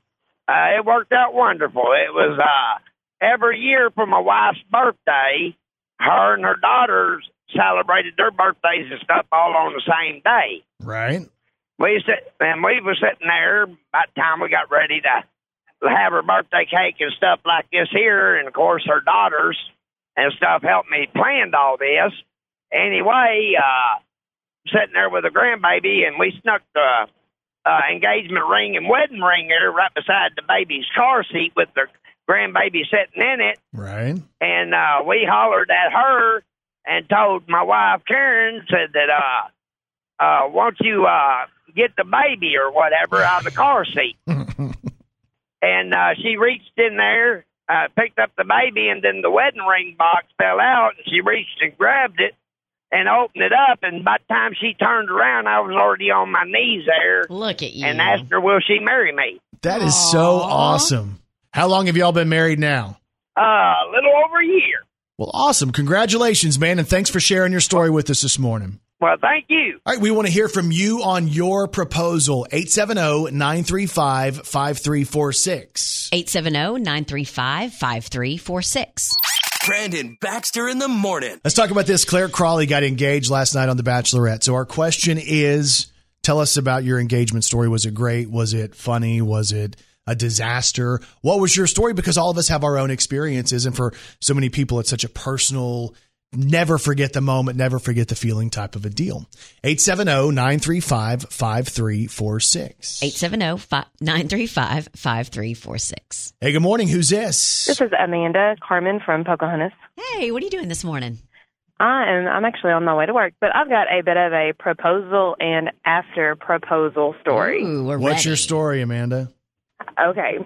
S10: Uh, it worked out wonderful. It was uh, every year for my wife's birthday, her and her daughters celebrated their birthdays and stuff all on the same day.
S2: Right?
S10: We sit, and we were sitting there by the time we got ready to have her birthday cake and stuff like this here, and of course her daughters and stuff helped me planned all this. Anyway, uh, sitting there with a grandbaby, and we snuck the uh, engagement ring and wedding ring there right beside the baby's car seat with the grandbaby sitting in it.
S2: Right?
S10: And uh, we hollered at her and told my wife Karen said that uh, uh, won't you uh, get the baby or whatever out of the car seat? and and uh, she reached in there, uh, picked up the baby, and then the wedding ring box fell out, and she reached and grabbed it and opened it up, and by the time she turned around, I was already on my knees there
S3: Look at you.
S10: and asked her, "Will she marry me?"
S2: That is so awesome. How long have y'all been married now?
S10: Uh, a little over a year.
S2: Well, awesome. Congratulations, man. And thanks for sharing your story with us this morning.
S10: Well, thank you.
S2: All right, we want to hear from you on your proposal. oh, 870-935-5346.
S3: 870-935-5346.
S4: Brandon Baxter in the morning.
S2: Let's talk about this. Clare Crawley got engaged last night on The Bachelorette. So our question is, tell us about your engagement story. Was it great? Was it funny? Was it a disaster? What was your story? Because all of us have our own experiences. And for so many people, it's such a personal, never forget the moment, never forget the feeling type of a deal. oh, 870-935-5346.
S3: 870-935-5346.
S2: Hey, good morning. Who's this?
S11: This is Amanda Carmen from Pocahontas.
S3: Hey, what are you doing this morning?
S11: I am I'm actually on my way to work, but I've got a bit of a proposal and after proposal story.
S3: Ooh, we're
S2: What's
S3: ready.
S2: your story, Amanda?
S11: Okay.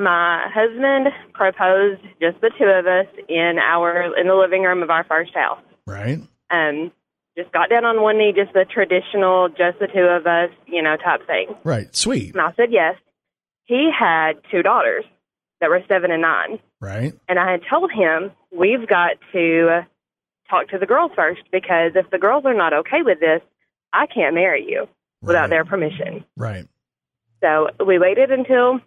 S11: My husband proposed just the two of us in our in the living room of our first house.
S2: Right?
S11: Um just got down on one knee, just the traditional just the two of us, you know, type thing.
S2: Right. Sweet.
S11: And I said yes. He had two daughters that were seven and nine.
S2: Right?
S11: And I had told him, we've got to talk to the girls first because if the girls are not okay with this, I can't marry you without their permission.
S2: Right.
S11: So we waited until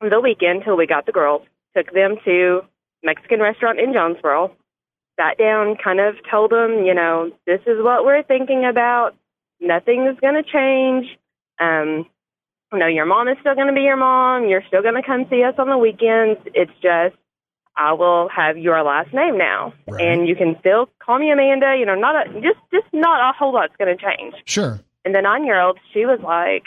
S11: the weekend till we got the girls, took them to Mexican restaurant in Jonesboro, sat down, kind of told them, you know, this is what we're thinking about. Nothing is going to change. Um, you know, your mom is still going to be your mom. You're still going to come see us on the weekends. It's just I will have your last name now,
S2: Right.
S11: and you can still call me Amanda. You know, not a just just not a whole lot's going to change.
S2: Sure.
S11: And the nine year old, she was like,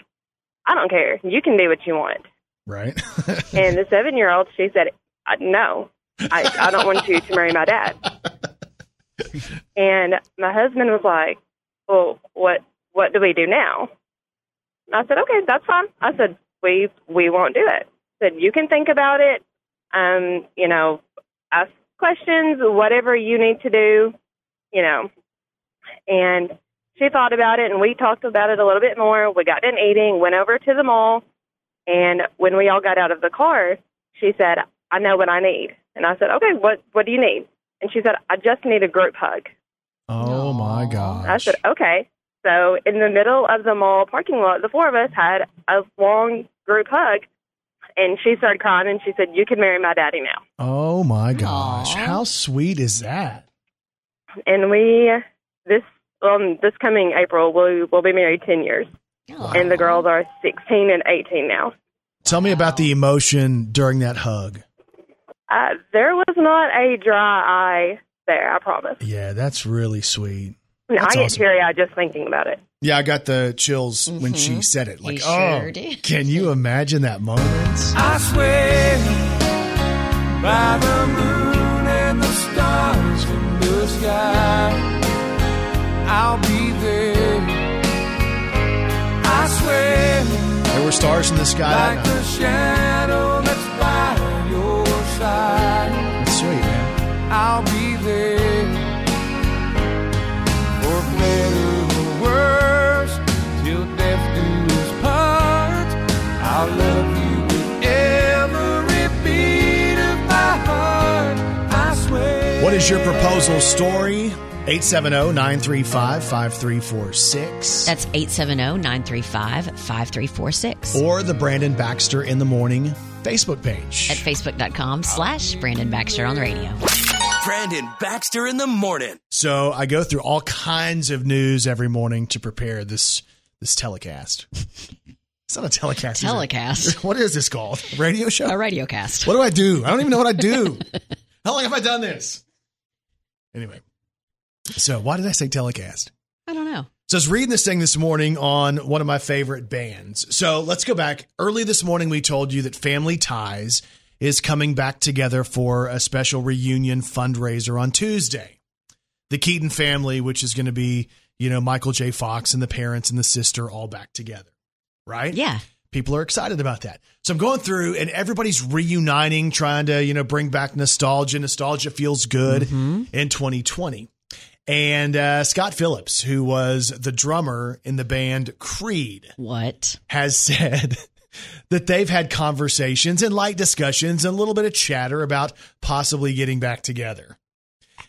S11: I don't care. You can do what you want.
S2: Right.
S11: And the seven year old, she said, "Uh, No, I, I don't want you to marry my dad. And my husband was like, Well, what what do we do now? I said, Okay, that's fine. I said, We we won't do it. I said, You can think about it. Um, you know, ask questions, whatever you need to do, you know. And she thought about it and we talked about it a little bit more. We got done eating, went over to the mall, and when we all got out of the car, she said, I know what I need. And I said, Okay, what what do you need? And she said, I just need a group hug.
S2: oh my gosh.
S11: I said, Okay. So in the middle of the mall parking lot, the four of us had a long group hug and she started crying and she said, You can marry my daddy now.
S2: Oh my gosh.
S3: Aw.
S2: How sweet is that?
S11: And we this um this coming April we will we will be married ten years. And the girls are sixteen and eighteen now.
S2: Tell me about the emotion during that hug.
S11: Uh, there was not a dry eye there, I promise.
S2: Yeah, that's really sweet.
S11: No, I get
S2: awesome.
S11: teary eyed just thinking about it.
S2: Yeah, I got the chills when she said it. Like,
S3: He
S2: oh,
S3: did.
S2: can you imagine that moment?
S1: I swear by the moon and the stars in the sky, I'll be there.
S2: Were stars in the sky that
S1: like
S2: night.
S1: shadow that's by your side.
S2: That's sweet, man.
S1: I'll be there for better or worse till death do us part. I'll love
S2: is your proposal story? oh, 870-935-5346.
S3: That's 870-935-5346.
S2: or the Brandon Baxter in the Morning Facebook page.
S3: At facebook.com slash Brandon Baxter on the radio.
S4: Brandon Baxter in the morning.
S2: So I go through all kinds of news every morning to prepare this this telecast. It's not a telecast. is?
S3: Telecast.
S2: What is this called? A radio show?
S3: A radio cast.
S2: What do I do? I don't even know what I do. How long have I done this? Anyway, so why did I say telecast?
S3: I don't know.
S2: So I was reading this thing this morning on one of my favorite bands. So let's go back. Early this morning, we told you that Family Ties is coming back together for a special reunion fundraiser on Tuesday. The Keaton family, which is going to be, you know, Michael J. Fox and the parents and the sister all back together, right?
S3: Yeah.
S2: people are excited about that. So I'm going through and everybody's reuniting, trying to, you know, bring back nostalgia. Nostalgia feels good in 2020. And uh, Scott Phillips, who was the drummer in the band Creed,
S3: what
S2: has said that they've had conversations and light discussions and a little bit of chatter about possibly getting back together.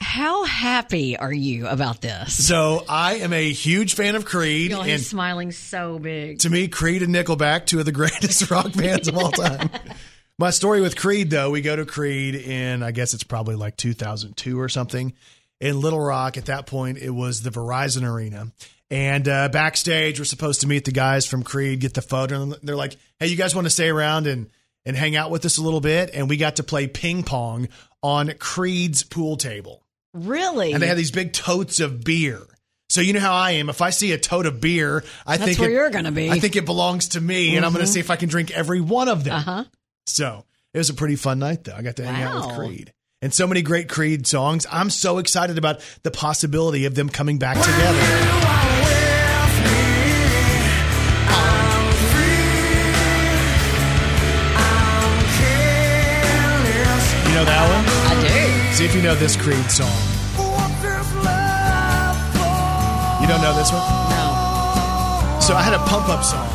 S3: How happy are you about this?
S2: So I am a huge fan of Creed,
S3: Y'all,
S2: and
S3: he's smiling so big.
S2: to me, Creed and Nickelback, two of the greatest rock bands of all time. My story with Creed, though, we go to Creed in, I guess it's probably like 2002 or something in Little Rock. At that point, it was the Verizon Arena. And uh, backstage, we're supposed to meet the guys from Creed, get the photo. And they're like, hey, you guys want to stay around and, and hang out with us a little bit? And we got to play ping pong on Creed's pool table.
S3: Really?
S2: And they had these big totes of beer. So you know how I am. If I see a tote of beer, I
S3: That's
S2: think
S3: where
S2: it-
S3: you're gonna be.
S2: I think it belongs to me, and I'm going to see if I can drink every one of them.
S3: Uh-huh.
S2: So it was a pretty fun night, though. I got to hang out with Creed and so many great Creed songs. I'm so excited about the possibility of them coming back together. See if you know this Creed song. You don't know this one?
S3: No.
S2: So I had a pump up song.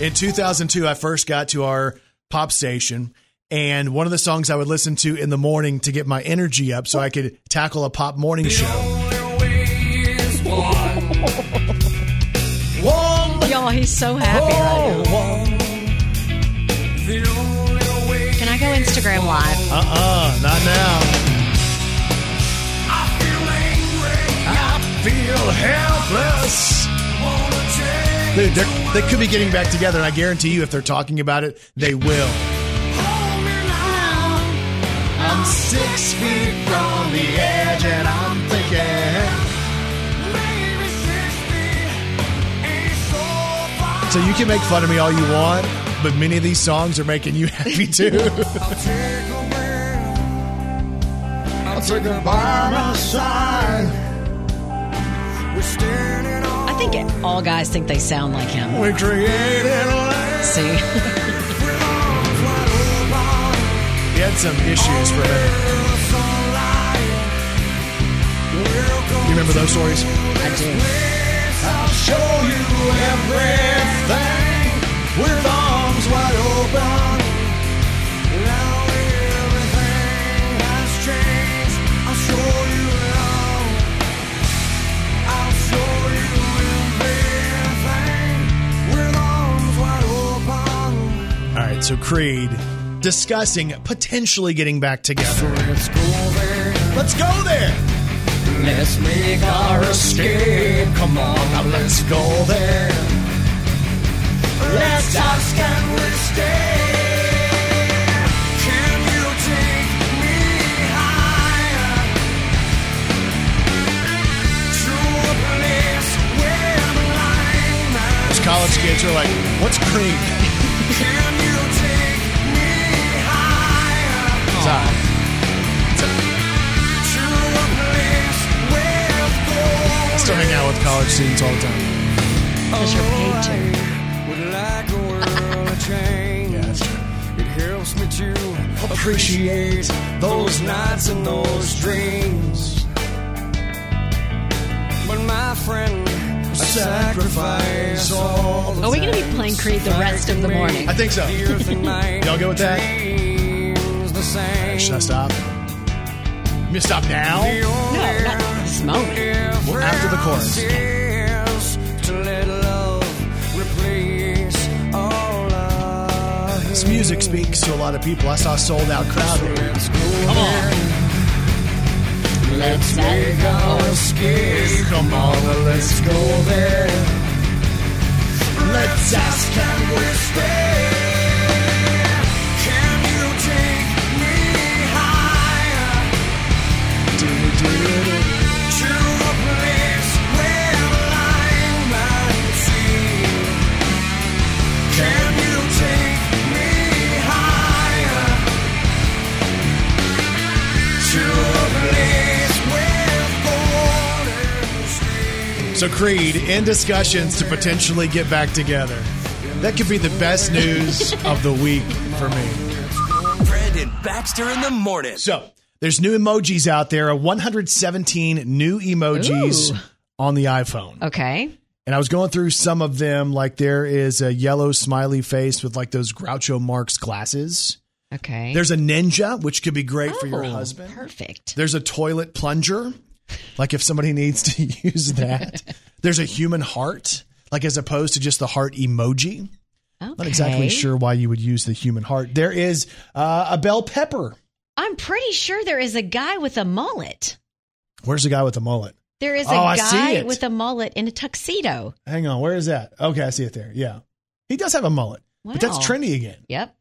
S2: In 2002, I first got to our pop station, and one of the songs I would listen to in the morning to get my energy up so I could tackle a pop morning show.
S3: Y'all, he's so happy right now. Can I go Instagram live?
S2: Uh uh not now. Helpless. Dude, they could be getting back together, and I guarantee you, if they're talking about it, they will. I'm six feet from the edge, and I'm thinking. So you can make fun of me all you want, but many of these songs are making you happy too. I'll take her by my side.
S3: I think it, all guys think they sound like him.
S2: We created a
S3: See?
S2: He had some issues for a. You remember those stories?
S3: I do.
S2: I'll show you everything with arms wide open. So Creed discussing potentially getting back together. let's go there. Let's go there. Let's make our escape. Come on, now let's go there. Let's ask can we stay? Can you take me higher to a place where the line Those college kids are like, what's Creed? Higher? Sorry. I still hang out with college students all the time.
S3: Because you're paid to.
S9: Would like a world change.
S2: Yeah, that's true.
S9: It helps me to appreciate those nights and those dreams. But my friend, I sacrifice all the
S3: Are we going to be playing Creed the rest of the morning?
S2: I think so.
S9: the earth and night.
S2: Y'all go with that?
S9: Dreams the same.
S2: Should I stop? You me to stop now?
S3: No, not this moment.
S2: Well, after the chorus.
S9: To let love replace all of
S2: This music speaks to a lot of people. I saw a sold out crowd here. Come on.
S9: Let's make our escape.
S2: Come on, let's go there.
S9: Let's ask, can we stay?
S2: So, Creed in discussions to potentially get back together. That could be the best news of the week for me.
S4: Brandon Baxter in the morning.
S2: So there's new emojis out there. 117 new emojis
S3: Ooh.
S2: on the iPhone.
S3: Okay.
S2: And I was going through some of them. Like there is a yellow smiley face with like those Groucho Marx glasses.
S3: Okay.
S2: There's a ninja, which could be great for your
S3: Oh,
S2: husband.
S3: Perfect.
S2: There's a toilet plunger, like if somebody needs to use that. There's a human heart, like as opposed to just the heart emoji. Not exactly sure why you would use the human heart. There is uh, a bell pepper.
S3: I'm pretty sure there is a guy with a mullet.
S2: Where's the guy with the mullet?
S3: There is a
S2: Oh,
S3: guy
S2: it.
S3: with a mullet in a tuxedo.
S2: Hang on, where is that? Okay, I see it there. Yeah, he does have a mullet, but that's trendy again.
S3: Yep.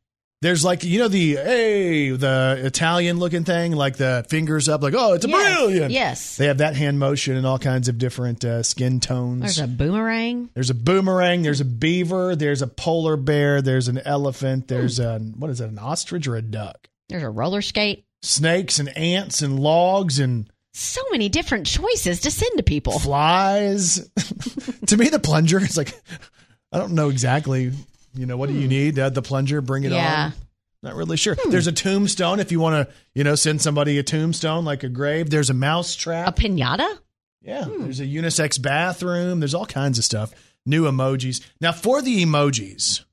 S2: There's like you know the hey the Italian looking thing, like the fingers up, like oh it's a
S3: Yes,
S2: brilliant.
S3: yes.
S2: they have that hand motion and all kinds of different uh, skin tones.
S3: There's a boomerang.
S2: There's a boomerang. There's a beaver. There's a polar bear. There's an elephant. There's a what is it? An ostrich or a duck?
S3: There's a roller skate.
S2: Snakes and ants and logs and
S3: So many different choices to send to people.
S2: flies. to me, the plunger is like I don't know exactly. You know what do you need? Uh, the plunger, bring it
S3: Yeah.
S2: on. Not really sure. There's a tombstone if you want to, you know, send somebody a tombstone like a grave. There's a mouse trap.
S3: A pinata?
S2: Yeah, there's a unisex bathroom. There's all kinds of stuff. New emojis. Now, for the emojis,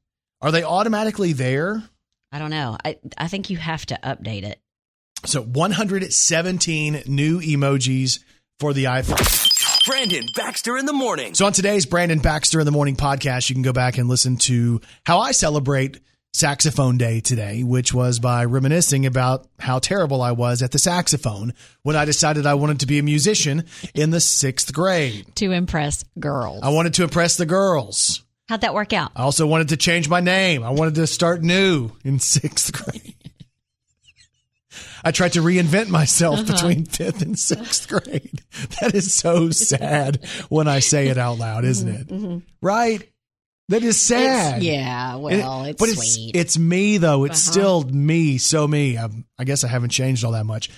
S2: are they automatically there?
S3: I don't know. I I think you have to update it.
S2: So 117 new emojis for the iPhone.
S4: Brandon Baxter in the morning.
S2: So on today's Brandon Baxter in the Morning podcast, you can go back and listen to how I celebrate Saxophone Day today, which was by reminiscing about how terrible I was at the saxophone when I decided I wanted to be a musician in the sixth grade.
S3: To impress girls.
S2: I wanted to impress the girls.
S3: How'd that work out?
S2: I also wanted to change my name. I wanted to start new in sixth grade. I tried to reinvent myself
S3: Uh-huh.
S2: between fifth and sixth grade. That is so sad when I say it out loud, isn't it? Right? That is sad.
S3: It's- yeah, well, it's
S2: but
S3: sweet.
S2: it's it's me though. It's
S3: Uh-huh.
S2: still me, so me. i I guess I haven't changed all that much.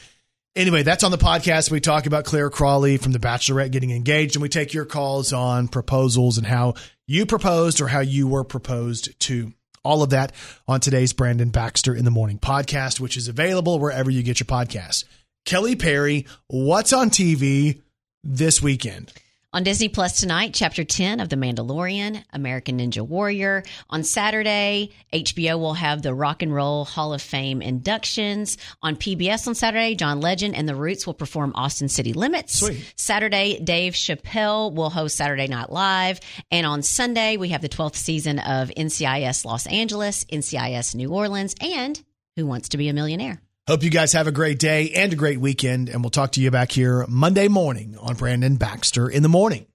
S2: Anyway, that's on the podcast. We talk about Clare Crawley from The Bachelorette getting engaged, and we take your calls on proposals and how you proposed or how you were proposed to. All of that on today's Brandon Baxter in the Morning podcast, which is available wherever you get your podcasts. Kelly Perry, what's on TV this weekend?
S3: On Disney Plus tonight, Chapter 10 of The Mandalorian, American Ninja Warrior. On Saturday, HBO will have the Rock and Roll Hall of Fame inductions. On PBS on Saturday, John Legend and The Roots will perform Austin City Limits.
S2: Sweet.
S3: Saturday, Dave Chappelle will host Saturday Night Live. And on Sunday, we have the 12th season of NCIS Los Angeles, NCIS New Orleans, and Who Wants to Be a Millionaire?
S2: Hope you guys have a great day and a great weekend, and we'll talk to you back here Monday morning on Brandon Baxter in the Morning.